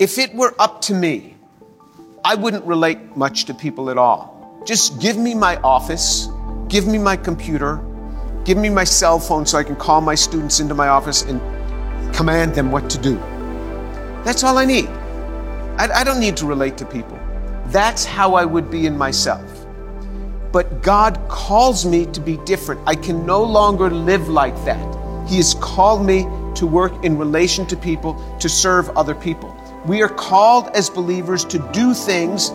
if it were up to me, I wouldn't relate much to people at all. Just give me my office, give me my computer, give me my cell phone so I can call my students into my office and command them what to do. That's all I need. I, I don't need to relate to people. That's how I would be in myself. But God calls me to be different. I can no longer live like that. He has called me to work in relation to people, to serve other people. We are called as believers to do things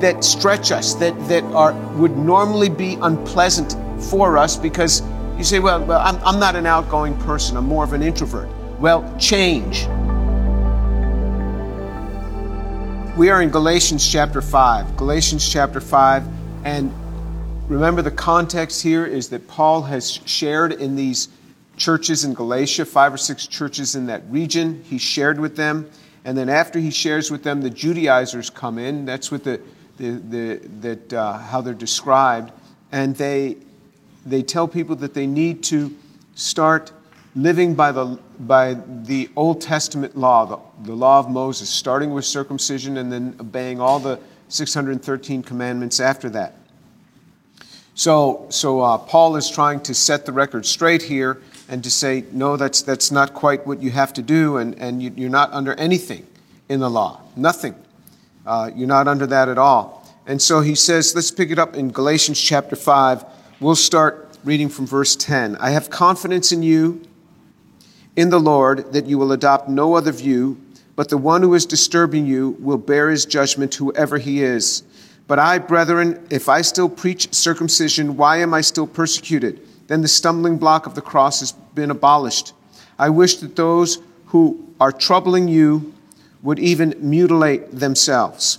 that stretch us, that, that are, would normally be unpleasant for us because you say, well, well I'm, I'm not an outgoing person, I'm more of an introvert. Well, change. We are in Galatians chapter 5. Galatians chapter 5, and remember the context here is that Paul has shared in these churches in Galatia, five or six churches in that region. He shared with them. And then after he shares with them, the Judaizers come in. That's what the, the, the that, uh, how they're described. And they, they tell people that they need to start living by the, by the Old Testament law, the, the law of Moses, starting with circumcision and then obeying all the 613 commandments after that. So, so uh, Paul is trying to set the record straight here and to say, no, that's, that's not quite what you have to do, and, and you, are not under anything in the law. Nothing. Uh, you're not under that at all. And so he says, let's pick it up in Galatians chapter 5. We'll start reading from verse 10. I have confidence in you, in the Lord, that you will adopt no other view, but the one who is disturbing you will bear his judgment, whoever he is. But I, brethren, if I still preach circumcision, why am I still persecuted? Then the stumbling block of the cross has been abolished. I wish that those who are troubling you would even mutilate themselves.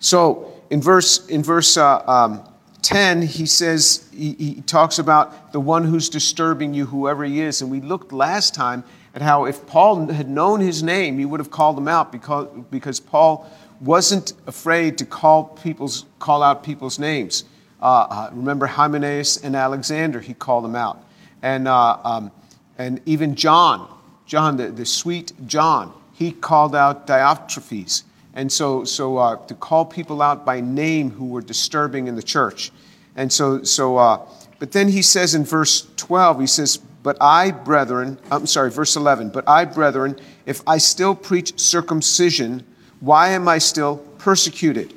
So in verse, in verse uh, um, 10, he says, he, he talks about the one who's disturbing you, whoever he is. And we looked last time at how if Paul had known his name, he would have called him out because, because Paul wasn't afraid to call, people's, call out people's names. Uh, uh, remember Hymenaeus and Alexander, he called them out. And, uh, um, and even John, John, the, the sweet John, he called out Diotrephes. And so, so uh, to call people out by name who were disturbing in the church. And so, so uh, but then he says in verse 12, he says, But I, brethren, I'm sorry, verse 11, but I, brethren, if I still preach circumcision, why am I still persecuted?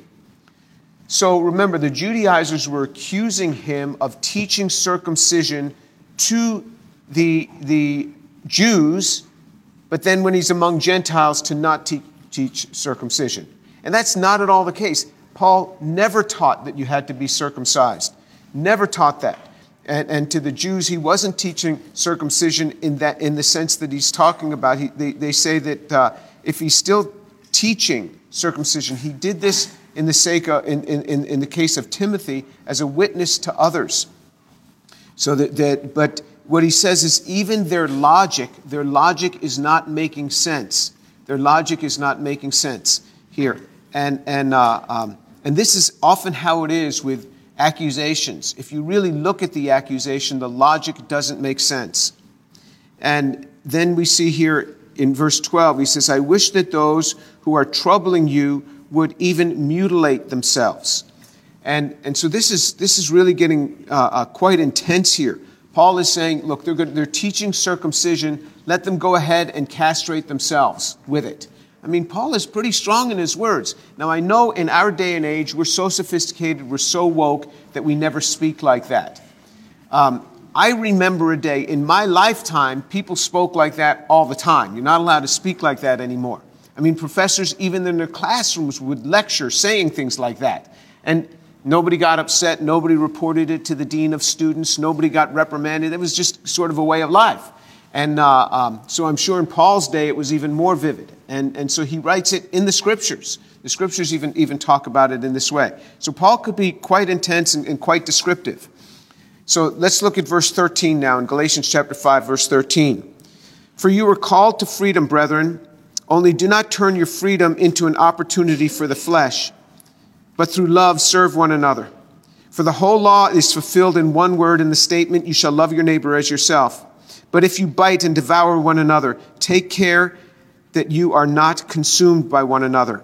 So remember, the Judaizers were accusing him of teaching circumcision to the, the Jews, but then when he's among Gentiles, to not te- teach circumcision. And that's not at all the case. Paul never taught that you had to be circumcised, never taught that. And, and to the Jews, he wasn't teaching circumcision in, that, in the sense that he's talking about. He, they, they say that uh, if he's still teaching circumcision, he did this in the, sake of, in, in, in the case of Timothy as a witness to others. So that, that, but what he says is even their logic, their logic is not making sense. Their logic is not making sense here. And, and, uh, um, and this is often how it is with accusations. If you really look at the accusation, the logic doesn't make sense. And then we see here in verse 12, he says, I wish that those who are troubling you would even mutilate themselves. And, and so this is, this is really getting uh, uh, quite intense here. Paul is saying, look, they're, good, they're teaching circumcision. Let them go ahead and castrate themselves with it. I mean, Paul is pretty strong in his words. Now, I know in our day and age, we're so sophisticated, we're so woke that we never speak like that. Um, I remember a day in my lifetime, people spoke like that all the time. You're not allowed to speak like that anymore. I mean, professors, even in their classrooms, would lecture saying things like that. And nobody got upset, nobody reported it to the dean of students, nobody got reprimanded. It was just sort of a way of life. And uh, um, so I'm sure in Paul's day it was even more vivid. And, and so he writes it in the scriptures. The scriptures even, even talk about it in this way. So Paul could be quite intense and, and quite descriptive. So let's look at verse 13 now in Galatians chapter 5, verse 13. For you were called to freedom, brethren. Only do not turn your freedom into an opportunity for the flesh, but through love serve one another. For the whole law is fulfilled in one word in the statement, You shall love your neighbor as yourself. But if you bite and devour one another, take care that you are not consumed by one another.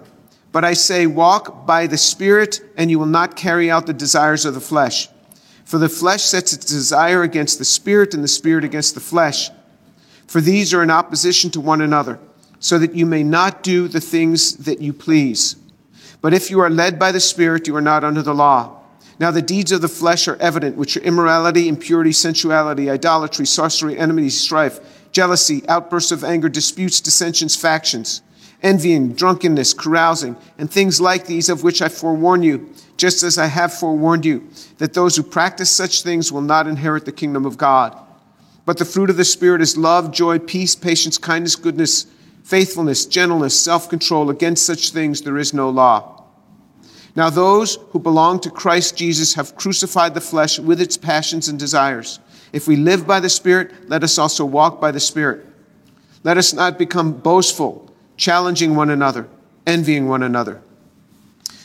But I say, walk by the Spirit, and you will not carry out the desires of the flesh. For the flesh sets its desire against the Spirit, and the Spirit against the flesh. For these are in opposition to one another, so that you may not do the things that you please. But if you are led by the Spirit, you are not under the law. Now the deeds of the flesh are evident, which are immorality, impurity, sensuality, idolatry, sorcery, enmity, strife, jealousy, outbursts of anger, disputes, dissensions, factions envying, drunkenness, carousing, and things like these of which I forewarn you, just as I have forewarned you, that those who practice such things will not inherit the kingdom of God. But the fruit of the Spirit is love, joy, peace, patience, kindness, goodness, faithfulness, gentleness, self control. Against such things there is no law. Now, those who belong to Christ Jesus have crucified the flesh with its passions and desires. If we live by the Spirit, let us also walk by the Spirit. Let us not become boastful challenging one another, envying one another.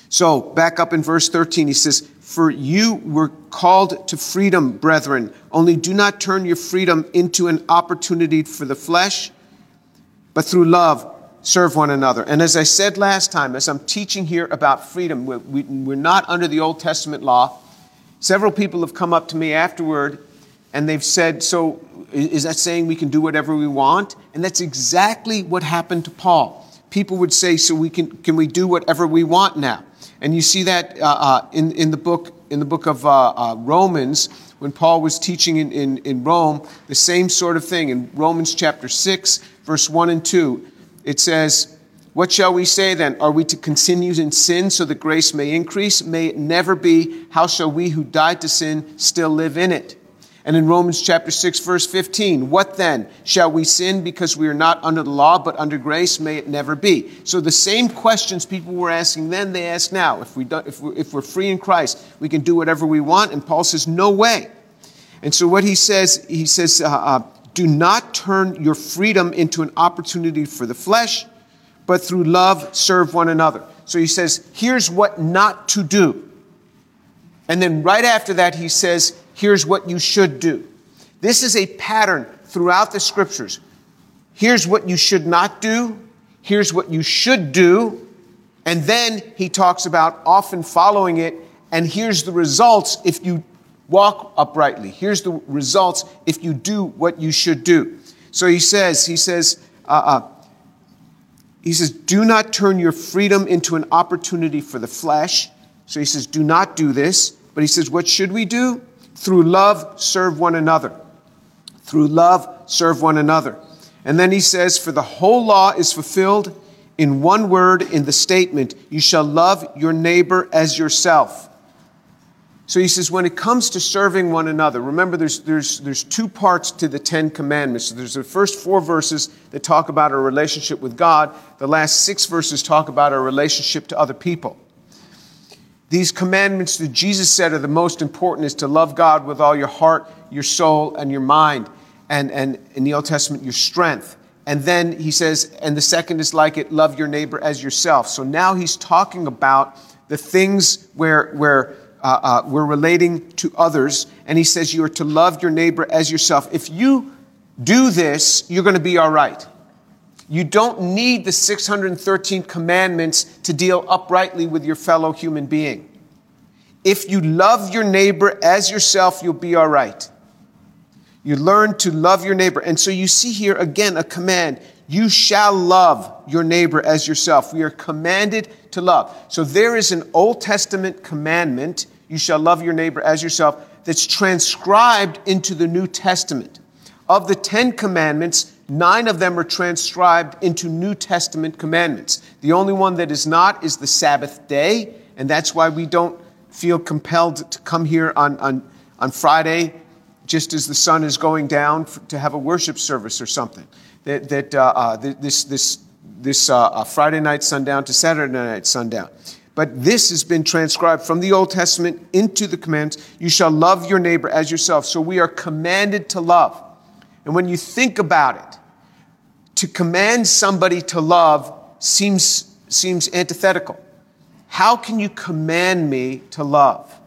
So, back up in verse 13, he says, For you were called to freedom, brethren. Only do not turn your freedom into an opportunity for the flesh, but through love serve one another. And as I said last time, as I'm teaching here about freedom, we're, we, are not under the Old Testament law. Several people have come up to me afterward and they've said, So is that saying we can do whatever we want? And that's exactly what happened to Paul. People would say, so we can, can we do whatever we want now? And you see that uh, uh, in, in, the book, in the book of uh, uh, Romans, when Paul was teaching in, in, in Rome, the same sort of thing. In Romans chapter 6, verse 1 and 2, it says, What shall we say then? Are we to continue in sin so that grace may increase? May it never be. How shall we who died to sin still live in it? And in Romans chapter 6 verse 15, what then? Shall we sin because we are not under the law but under grace? May it never be. So the same questions people were asking then, they ask now. If, we do, if, we're, if we're free in Christ, we can do whatever we want. And Paul says, no way. And so what he says, he says, uh, uh, do not turn your freedom into an opportunity for the flesh, but through love serve one another. So he says, here's what not to do. And then right after that, he says, here's what you should do. This is a pattern throughout the scriptures. Here's what you should not do. Here's what you should do. And then he talks about often following it. And here's the results if you walk uprightly. Here's the results if you do what you should do. So he says, he says, uh, uh, he says, do not turn your freedom into an opportunity for the flesh. So he says, do not do this. But he says, what should we do? Through love, serve one another. Through love, serve one another. And then he says, For the whole law is fulfilled in one word in the statement, You shall love your neighbor as yourself. So he says, when it comes to serving one another, remember there's, there's, there's two parts to the Ten Commandments. There's the first four verses that talk about our relationship with God, the last six verses talk about our relationship to other people. These commandments that Jesus said are the most important is to love God with all your heart, your soul, and your mind. And, and in the Old Testament, your strength. And then he says, and the second is like it, love your neighbor as yourself. So now he's talking about the things where, where uh, uh, we're relating to others. And he says, you are to love your neighbor as yourself. If you do this, you're going to be all right. You don't need the 613 commandments to deal uprightly with your fellow human being. If you love your neighbor as yourself, you'll be all right. You learn to love your neighbor. And so you see here again a command you shall love your neighbor as yourself. We are commanded to love. So there is an Old Testament commandment you shall love your neighbor as yourself that's transcribed into the New Testament. Of the Ten Commandments, Nine of them are transcribed into New Testament commandments. The only one that is not is the Sabbath day, and that's why we don't feel compelled to come here on, on, on Friday just as the sun is going down to have a worship service or something. That, that uh, uh, this, this, this uh, uh, Friday night sundown to Saturday night sundown. But this has been transcribed from the Old Testament into the commands. You shall love your neighbor as yourself. So we are commanded to love. And when you think about it, to command somebody to love seems, seems antithetical. How can you command me to love?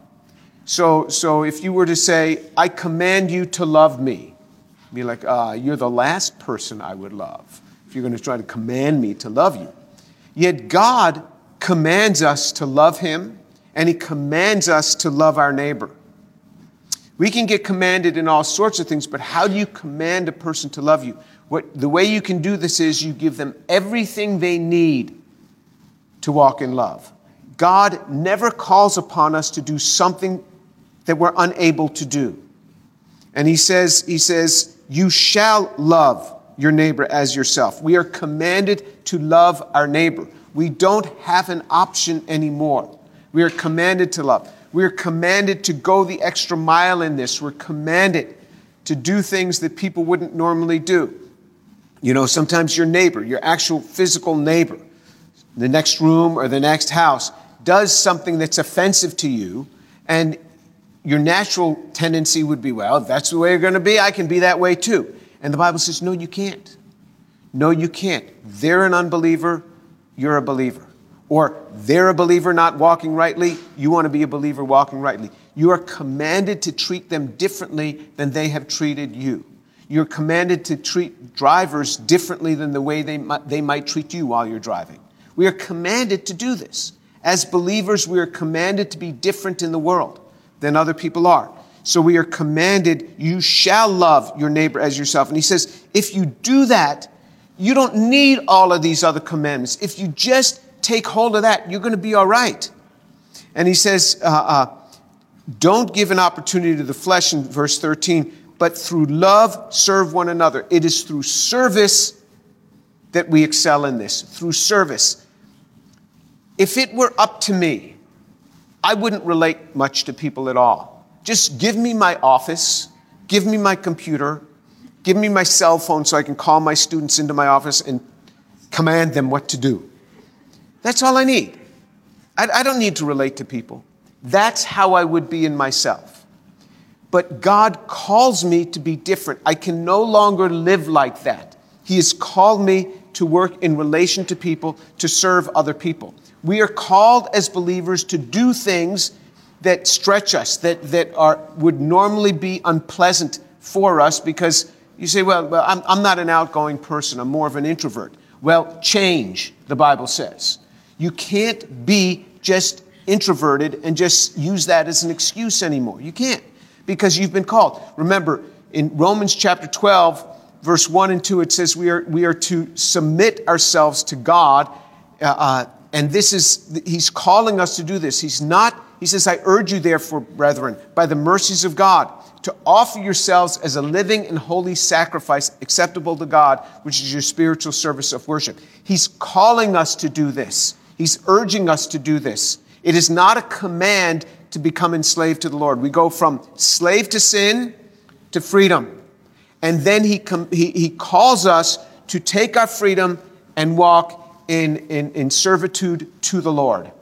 So, so if you were to say, I command you to love me, be like, uh, you're the last person I would love. if you're going to try to command me to love you. Yet God commands us to love Him, and He commands us to love our neighbor. We can get commanded in all sorts of things, but how do you command a person to love you? What, the way you can do this is you give them everything they need to walk in love. God never calls upon us to do something that we're unable to do. And he says, he says, you shall love your neighbor as yourself. We are commanded to love our neighbor. We don't have an option anymore. We are commanded to love. We are commanded to go the extra mile in this. We're commanded to do things that people wouldn't normally do. You know, sometimes your neighbor, your actual physical neighbor, the next room or the next house, does something that's offensive to you, and your natural tendency would be, well, if that's the way you're going to be, I can be that way too. And the Bible says, no, you can't. No, you can't. They're an unbeliever, you're a believer. Or they're a believer not walking rightly, you want to be a believer walking rightly. You are commanded to treat them differently than they have treated you. You're commanded to treat drivers differently than the way they might, they might treat you while you're driving. We are commanded to do this. As believers, we are commanded to be different in the world than other people are. So we are commanded, you shall love your neighbor as yourself. And he says, if you do that, you don't need all of these other commandments. If you just take hold of that, you're going to be all right. And he says, uh, uh, don't give an opportunity to the flesh in verse 13, but through love serve one another. It is through service that we excel in this, through service. If it were up to me, I wouldn't relate much to people at all. Just give me my office, give me my computer, give me my cell phone so I can call my students into my office and command them what to do. That's all I need. I, I don't need to relate to people. That's how I would be in myself. But God calls me to be different. I can no longer live like that. He has called me to work in relation to people, to serve other people. We are called as believers to do things that stretch us, that, that are, would normally be unpleasant for us because you say, well, well I'm, I'm not an outgoing person, I'm more of an introvert. Well, change, the Bible says. You can't be just introverted and just use that as an excuse anymore. You can't because you've been called. Remember, in Romans chapter 12, verse 1 and 2, it says we are, we are to submit ourselves to God. Uh, uh, and this is, he's calling us to do this. He's not, he says, I urge you, therefore, brethren, by the mercies of God, to offer yourselves as a living and holy sacrifice acceptable to God, which is your spiritual service of worship. He's calling us to do this. He's urging us to do this. It is not a command to become enslaved to the Lord. We go from slave to sin to freedom. And then he, com- he, he calls us to take our freedom and walk in, in, in servitude to the Lord.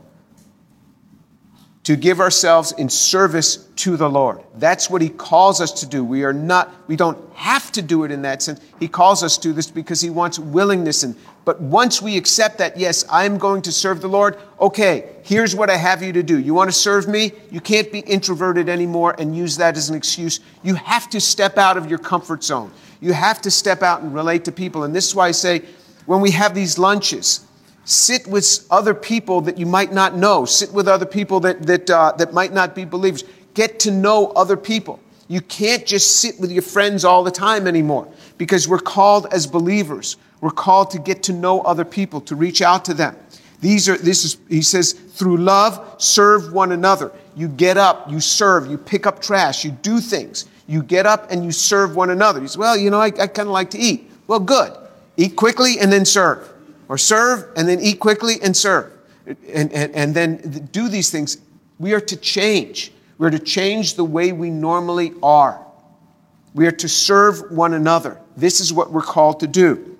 To give ourselves in service to the Lord. That's what he calls us to do. We are not, we don't have to do it in that sense. He calls us to this because he wants willingness. And, but once we accept that, yes, I'm going to serve the Lord, okay, here's what I have you to do. You want to serve me? You can't be introverted anymore and use that as an excuse. You have to step out of your comfort zone. You have to step out and relate to people. And this is why I say, when we have these lunches, sit with other people that you might not know. Sit with other people that, that, uh, that might not be believers. Get to know other people. You can't just sit with your friends all the time anymore because we're called as believers. We're called to get to know other people, to reach out to them. These are, this is, he says, through love, serve one another. You get up, you serve, you pick up trash, you do things. You get up and you serve one another. He says, well, you know, I, I kind of like to eat. Well, good. Eat quickly and then serve. Or serve and then eat quickly and serve. And, and, and then do these things. We are to change. We're to change the way we normally are. We are to serve one another. This is what we're called to do.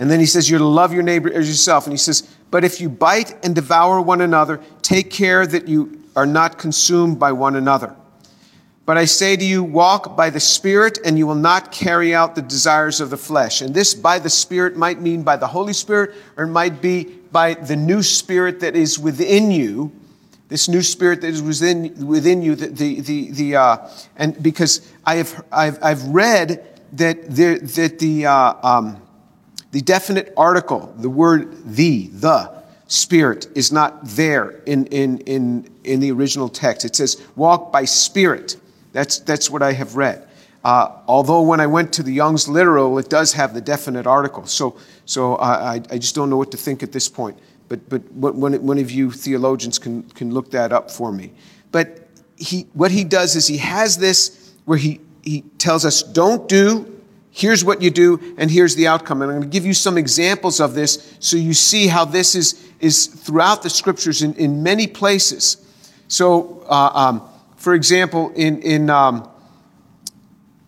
And then he says, You're to love your neighbor as yourself. And he says, But if you bite and devour one another, take care that you are not consumed by one another. But I say to you, walk by the Spirit, and you will not carry out the desires of the flesh. And this by the Spirit might mean by the Holy Spirit, or it might be by the new Spirit that is within you. This new Spirit that is within, within you, the, the, the, the uh, and because I have, I've, I've read that, there, that the, uh, um, The definite article, the word the, the, spirit, is not there in, in, in, in the original text. It says, walk by spirit. That's, that's what I have read. Uh, although when I went to the Young's literal, it does have the definite article. So, so I, I just don't know what to think at this point. But, but one, one of you theologians can, can look that up for me. But he, what he does is he has this where he, he tells us, don't do, here's what you do, and here's the outcome. And I'm going to give you some examples of this so you see how this is, is throughout the scriptures in, in many places. So, uh, um, for example, in, in, um,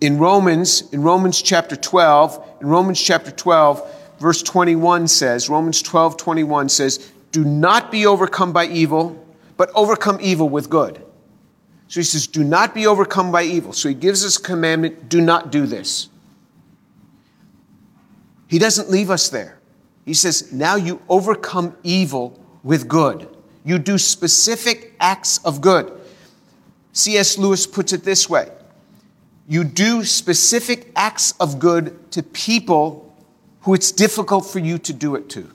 in Romans, in Romans chapter 12, in Romans chapter 12, verse 21 says, Romans 12, 21 says, Do not be overcome by evil, but overcome evil with good. So he says, Do not be overcome by evil. So he gives us a commandment do not do this. He doesn't leave us there. He says, Now you overcome evil with good. You do specific acts of good. C.S. Lewis puts it this way You do specific acts of good to people who it's difficult for you to do it to.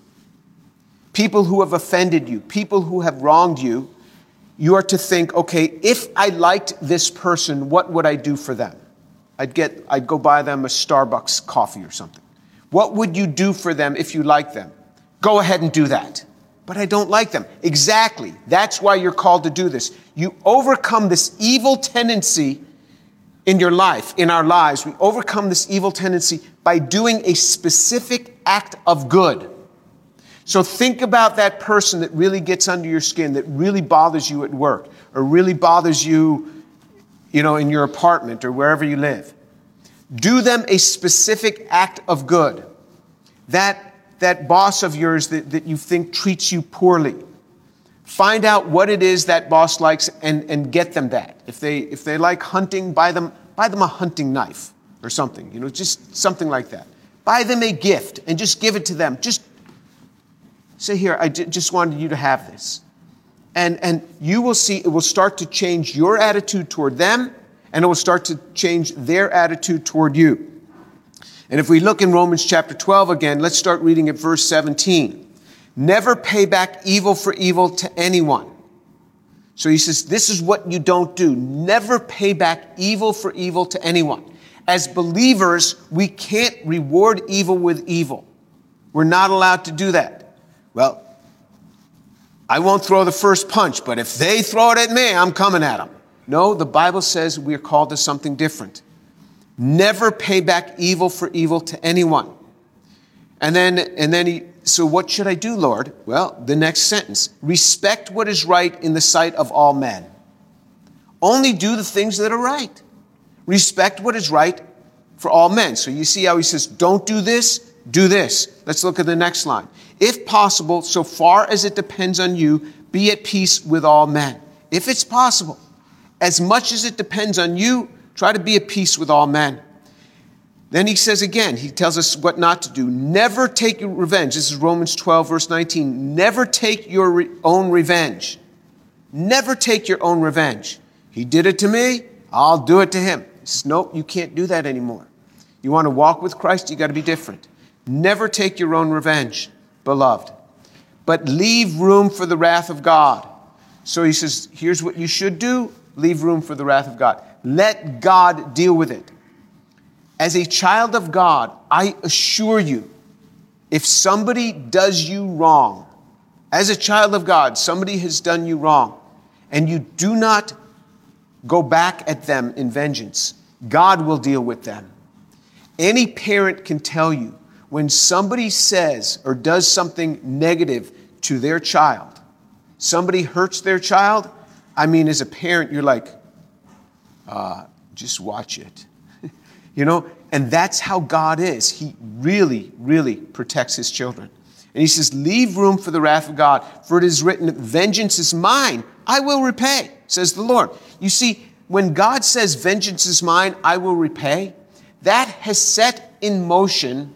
People who have offended you, people who have wronged you, you are to think, okay, if I liked this person, what would I do for them? I'd get, I'd go buy them a Starbucks coffee or something. What would you do for them if you like them? Go ahead and do that. But I don't like them. Exactly. That's why you're called to do this. You overcome this evil tendency in your life, in our lives. We overcome this evil tendency by doing a specific act of good. So think about that person that really gets under your skin, that really bothers you at work, or really bothers you, you know, in your apartment or wherever you live. Do them a specific act of good. That, that boss of yours that, that you think treats you poorly. Find out what it is that boss likes and, and get them that. If they, if they like hunting, buy them, buy them a hunting knife or something, you know, just something like that. Buy them a gift and just give it to them. Just say, Here, I just wanted you to have this. And, and you will see it will start to change your attitude toward them, and it will start to change their attitude toward you. And if we look in Romans chapter 12 again, let's start reading at verse 17. Never pay back evil for evil to anyone. So he says, This is what you don't do. Never pay back evil for evil to anyone. As believers, we can't reward evil with evil. We're not allowed to do that. Well, I won't throw the first punch, but if they throw it at me, I'm coming at them. No, the Bible says we are called to something different. Never pay back evil for evil to anyone. And then, and then he, so what should I do, Lord? Well, the next sentence respect what is right in the sight of all men. Only do the things that are right. Respect what is right for all men. So you see how he says, don't do this, do this. Let's look at the next line. If possible, so far as it depends on you, be at peace with all men. If it's possible, as much as it depends on you, try to be at peace with all men. Then he says again, he tells us what not to do. Never take revenge. This is Romans 12, verse 19. Never take your re- own revenge. Never take your own revenge. He did it to me, I'll do it to him. He says, Nope, you can't do that anymore. You want to walk with Christ, you got to be different. Never take your own revenge, beloved, but leave room for the wrath of God. So he says, here's what you should do leave room for the wrath of God. Let God deal with it. As a child of God, I assure you, if somebody does you wrong, as a child of God, somebody has done you wrong, and you do not go back at them in vengeance, God will deal with them. Any parent can tell you when somebody says or does something negative to their child, somebody hurts their child, I mean, as a parent, you're like, uh, just watch it. you know, and that's how God is. He really, really protects his children. And he says, Leave room for the wrath of God, for it is written, Vengeance is mine, I will repay, says the Lord. You see, when God says, Vengeance is mine, I will repay, that has set in motion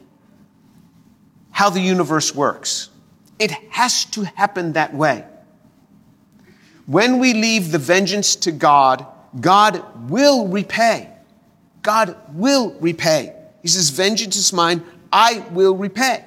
how the universe works. It has to happen that way. When we leave the vengeance to God, God will repay. God will repay. He says, Vengeance is mine, I will repay.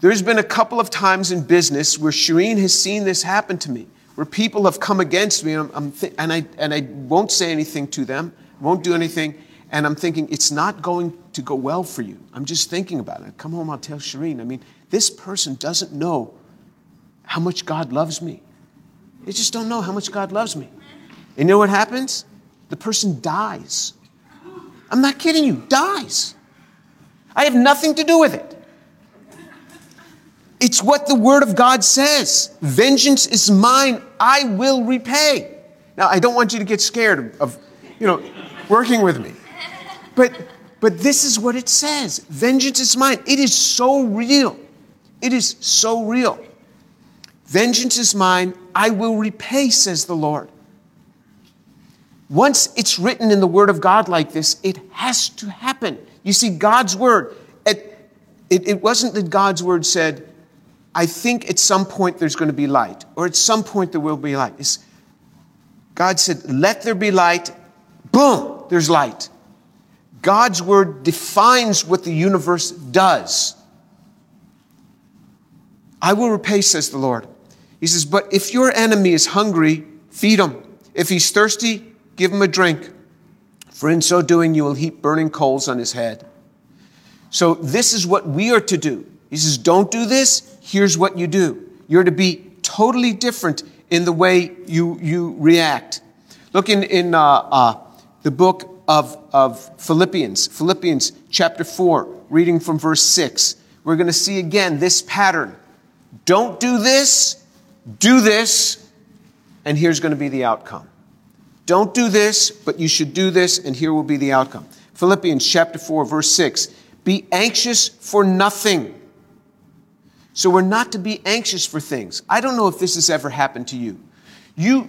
There's been a couple of times in business where Shireen has seen this happen to me, where people have come against me, and, I'm, th- and, I, and I won't say anything to them, won't do anything, and I'm thinking, it's not going to go well for you. I'm just thinking about it. I come home, I'll tell Shireen, I mean, this person doesn't know how much God loves me. They just don't know how much God loves me. And you know what happens? The person dies. I'm not kidding you, dies. I have nothing to do with it. It's what the Word of God says Vengeance is mine, I will repay. Now, I don't want you to get scared of, you know, working with me. But, but this is what it says Vengeance is mine. It is so real. It is so real. Vengeance is mine, I will repay, says the Lord. Once it's written in the Word of God like this, it has to happen. You see, God's Word, it, it, it wasn't that God's Word said, I think at some point there's going to be light, or at some point there will be light. It's, God said, Let there be light. Boom, there's light. God's Word defines what the universe does. I will repay, says the Lord. He says, But if your enemy is hungry, feed him. If he's thirsty, give him a drink. For in so doing, you will heap burning coals on his head. So, this is what we are to do. He says, Don't do this. Here's what you do. You're to be totally different in the way you, you react. Look in, in uh, uh, the book of, of Philippians, Philippians chapter 4, reading from verse 6. We're going to see again this pattern. Don't do this, do this, and here's going to be the outcome. Don't do this, but you should do this, and here will be the outcome. Philippians chapter 4, verse 6. Be anxious for nothing. So we're not to be anxious for things. I don't know if this has ever happened to you. You,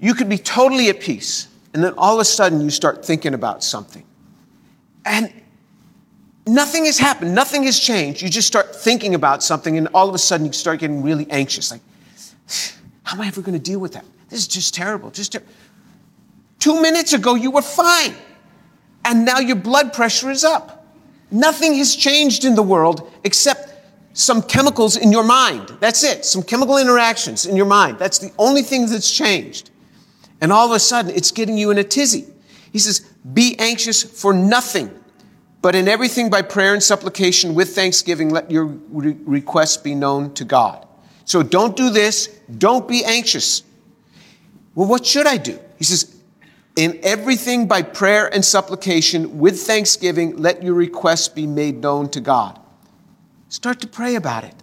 you could be totally at peace, and then all of a sudden you start thinking about something. And nothing has happened, nothing has changed. You just start thinking about something, and all of a sudden you start getting really anxious. Like, how am I ever going to deal with that? This is just terrible. Just ter- two minutes ago you were fine, and now your blood pressure is up. Nothing has changed in the world except some chemicals in your mind. That's it. Some chemical interactions in your mind. That's the only thing that's changed. And all of a sudden, it's getting you in a tizzy. He says, Be anxious for nothing, but in everything by prayer and supplication with thanksgiving, let your re- requests be known to God. So don't do this. Don't be anxious. Well, what should I do? He says, in everything by prayer and supplication with thanksgiving, let your requests be made known to God. Start to pray about it.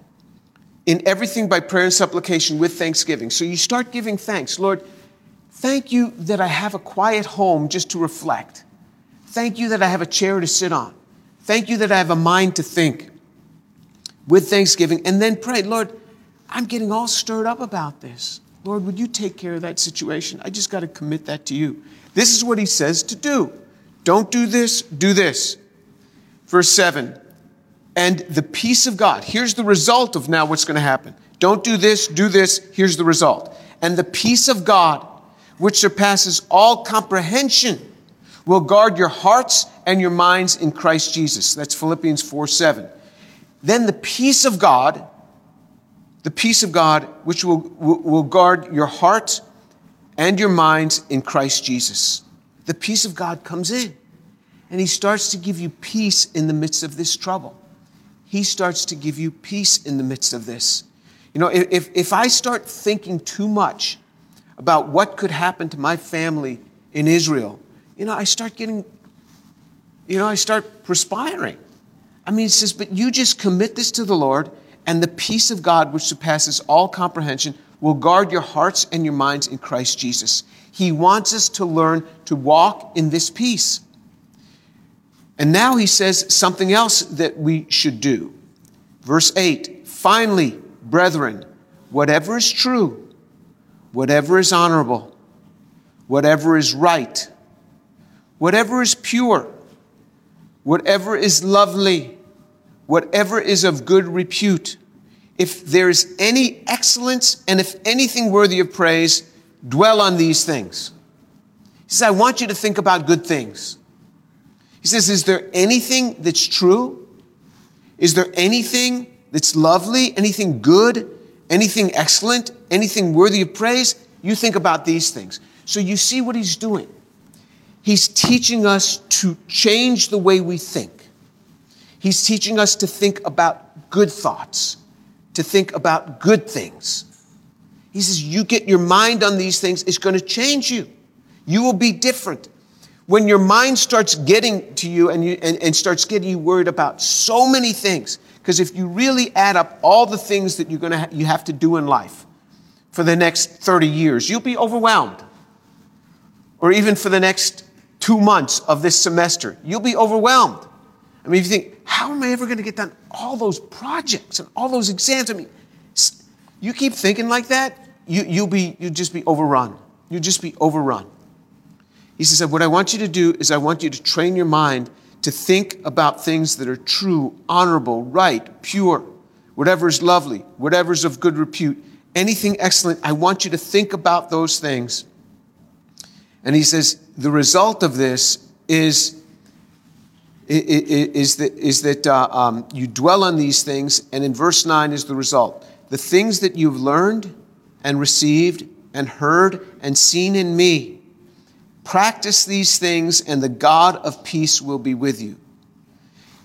In everything by prayer and supplication with thanksgiving. So you start giving thanks. Lord, thank you that I have a quiet home just to reflect. Thank you that I have a chair to sit on. Thank you that I have a mind to think with thanksgiving. And then pray, Lord, I'm getting all stirred up about this. Lord, would you take care of that situation? I just got to commit that to you. This is what he says to do. Don't do this, do this. Verse 7 And the peace of God. Here's the result of now what's going to happen. Don't do this, do this. Here's the result. And the peace of God, which surpasses all comprehension, will guard your hearts and your minds in Christ Jesus. That's Philippians 4 7. Then the peace of God, the peace of God, which will, will guard your heart and your minds in Christ Jesus. The peace of God comes in and He starts to give you peace in the midst of this trouble. He starts to give you peace in the midst of this. You know, if, if I start thinking too much about what could happen to my family in Israel, you know, I start getting, you know, I start perspiring. I mean, it says, but you just commit this to the Lord, and the peace of God, which surpasses all comprehension, will guard your hearts and your minds in Christ Jesus. He wants us to learn to walk in this peace. And now he says something else that we should do. Verse 8 Finally, brethren, whatever is true, whatever is honorable, whatever is right, whatever is pure, whatever is lovely, whatever is of good repute, if there is any excellence and if anything worthy of praise, dwell on these things. He says, I want you to think about good things. He says, Is there anything that's true? Is there anything that's lovely, anything good, anything excellent, anything worthy of praise? You think about these things. So you see what he's doing. He's teaching us to change the way we think. He's teaching us to think about good thoughts, to think about good things. He says, You get your mind on these things, it's going to change you. You will be different. When your mind starts getting to you and, you, and, and starts getting you worried about so many things, because if you really add up all the things that you're going to ha- you have to do in life for the next 30 years, you'll be overwhelmed. Or even for the next two months of this semester, you'll be overwhelmed. I mean, if you think, how am I ever going to get done all those projects and all those exams? I mean, you keep thinking like that, you, you'll be, you'll just be overrun. You'll just be overrun. He says, What I want you to do is I want you to train your mind to think about things that are true, honorable, right, pure, whatever is lovely, whatever is of good repute, anything excellent. I want you to think about those things. And he says, The result of this is. Is that, is that uh, um, you dwell on these things, and in verse 9 is the result. The things that you've learned and received and heard and seen in me, Practice these things, and the God of peace will be with you.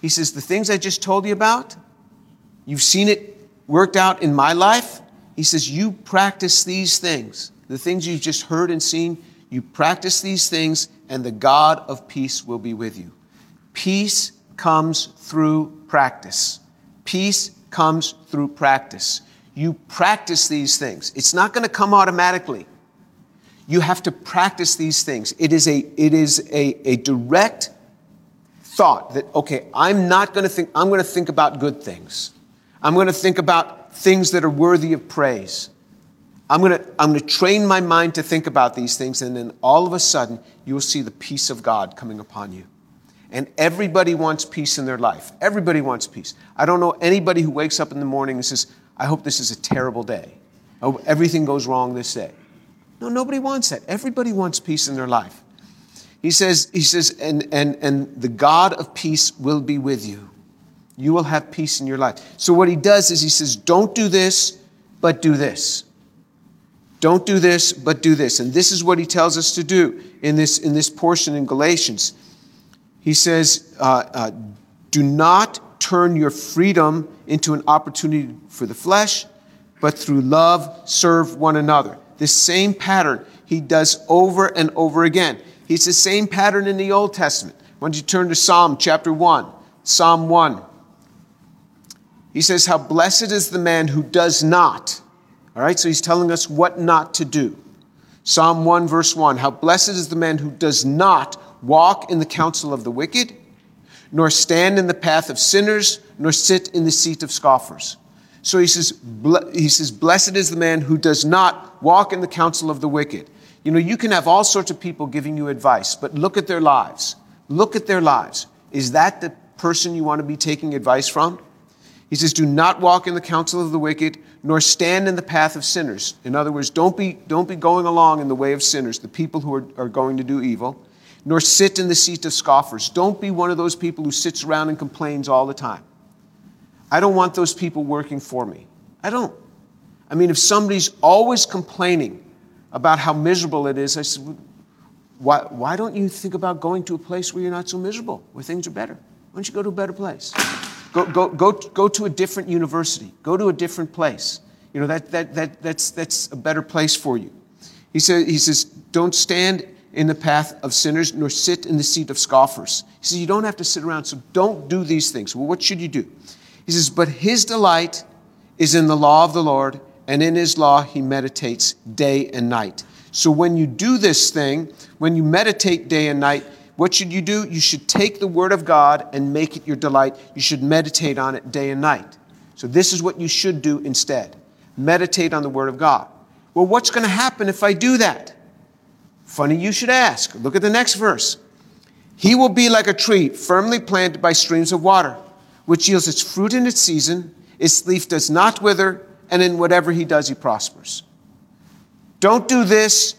He says, The things I just told you about, you've seen it worked out in my life. He says, You practice these things. The things you've just heard and seen, you practice these things, and the God of peace will be with you. Peace comes through practice. Peace comes through practice. You practice these things. It's not going to come automatically you have to practice these things. It is a, it is a, a direct thought that, okay, I'm not going to think, I'm going to think about good things. I'm going to think about things that are worthy of praise. I'm going, to, I'm going to train my mind to think about these things, and then all of a sudden, you will see the peace of God coming upon you. And everybody wants peace in their life. Everybody wants peace. I don't know anybody who wakes up in the morning and says, I hope this is a terrible day. Oh, everything goes wrong this day. No, nobody wants that. Everybody wants peace in their life. He says, he says, and, and, and the God of peace will be with you. You will have peace in your life. So what he does is he says, don't do this, but do this. Don't do this, but do this. And this is what he tells us to do in this, in this portion in Galatians. He says, uh, uh, do not turn your freedom into an opportunity for the flesh, but through love serve one another. This same pattern he does over and over again. He's the same pattern in the Old Testament. Why don't you turn to Psalm chapter 1? Psalm 1. He says, How blessed is the man who does not. All right, so he's telling us what not to do. Psalm 1, verse 1 How blessed is the man who does not walk in the counsel of the wicked, nor stand in the path of sinners, nor sit in the seat of scoffers. So he says, he says, Blessed is the man who does not walk in the counsel of the wicked. You know, you can have all sorts of people giving you advice, but look at their lives. Look at their lives. Is that the person you want to be taking advice from? He says, Do not walk in the counsel of the wicked, nor stand in the path of sinners. In other words, don't be, don't be going along in the way of sinners, the people who are, are going to do evil, nor sit in the seat of scoffers. Don't be one of those people who sits around and complains all the time. I don't want those people working for me. I don't. I mean, if somebody's always complaining about how miserable it is, I said, why, why don't you think about going to a place where you're not so miserable, where things are better? Why don't you go to a better place? Go, go, go, go to a different university. Go to a different place. You know, that, that, that, that's, that's a better place for you. He, said, he says, don't stand in the path of sinners, nor sit in the seat of scoffers. He says, you don't have to sit around, so don't do these things. Well, what should you do? He says, But his delight is in the law of the Lord, and in his law he meditates day and night. So when you do this thing, when you meditate day and night, what should you do? You should take the word of God and make it your delight. You should meditate on it day and night. So this is what you should do instead meditate on the word of God. Well, what's going to happen if I do that? Funny you should ask. Look at the next verse. He will be like a tree firmly planted by streams of water which yields its fruit in its season, its leaf does not wither, and in whatever he does, he prospers. Don't do this,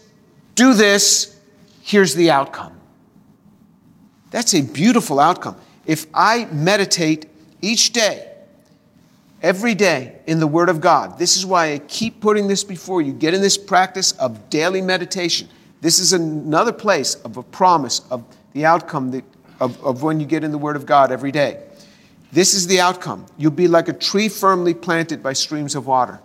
do this, here's the outcome. That's a beautiful outcome. If I meditate each day, every day in the Word of God, this is why I keep putting this before you. Get in this practice of daily meditation. This is another place of a promise of the outcome that, of, of when you get in the Word of God every day. This is the outcome. You'll be like a tree firmly planted by streams of water.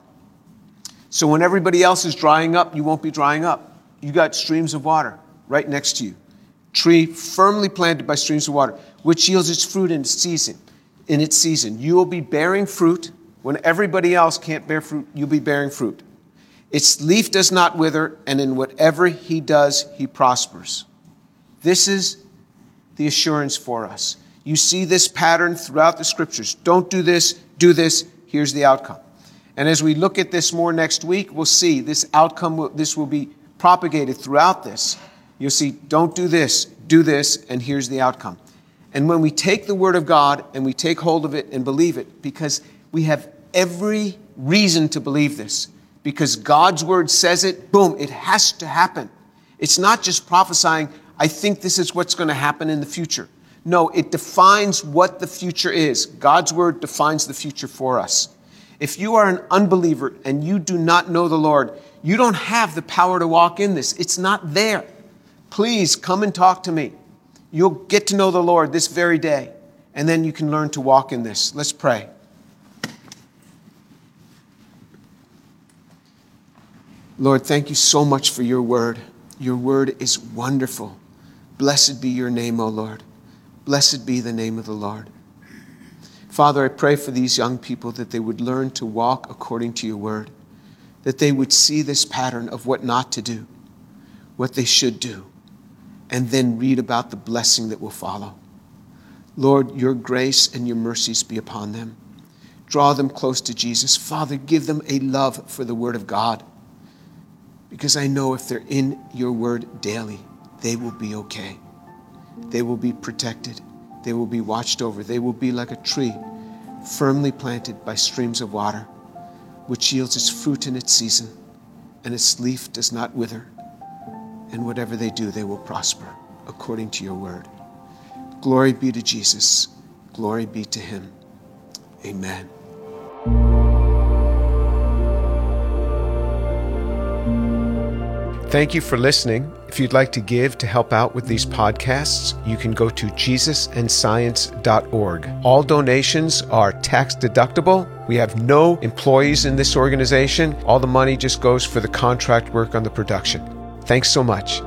So when everybody else is drying up, you won't be drying up. You got streams of water right next to you. Tree firmly planted by streams of water, which yields its fruit in its season. In its season, you will be bearing fruit when everybody else can't bear fruit. You'll be bearing fruit. Its leaf does not wither, and in whatever he does, he prospers. This is the assurance for us. You see this pattern throughout the scriptures. Don't do this, do this, here's the outcome. And as we look at this more next week, we'll see this outcome, this will be propagated throughout this. You'll see, don't do this, do this, and here's the outcome. And when we take the Word of God and we take hold of it and believe it, because we have every reason to believe this, because God's Word says it, boom, it has to happen. It's not just prophesying, I think this is what's going to happen in the future. No, it defines what the future is. God's Word defines the future for us. If you are an unbeliever and you do not know the Lord, you don't have the power to walk in this. It's not there. Please come and talk to me. You'll get to know the Lord this very day, and then you can learn to walk in this. Let's pray. Lord, thank you so much for your word. Your word is wonderful. Blessed be your name, O Lord. Blessed be the name of the Lord. Father, I pray for these young people that they would learn to walk according to your word, that they would see this pattern of what not to do, what they should do, and then read about the blessing that will follow. Lord, your grace and your mercies be upon them. Draw them close to Jesus. Father, give them a love for the Word of God. Because I know if they're in your Word daily, they will be okay. They will be protected. They will be watched over. They will be like a tree firmly planted by streams of water, which yields its fruit in its season, and its leaf does not wither and whatever they do, they will prosper according to your word. Glory be to Jesus. Glory be to him. Amen. Thank you for listening. If you'd like to give to help out with these podcasts, you can go to jesusandscience.org. All donations are tax deductible. We have no employees in this organization. All the money just goes for the contract work on the production. Thanks so much.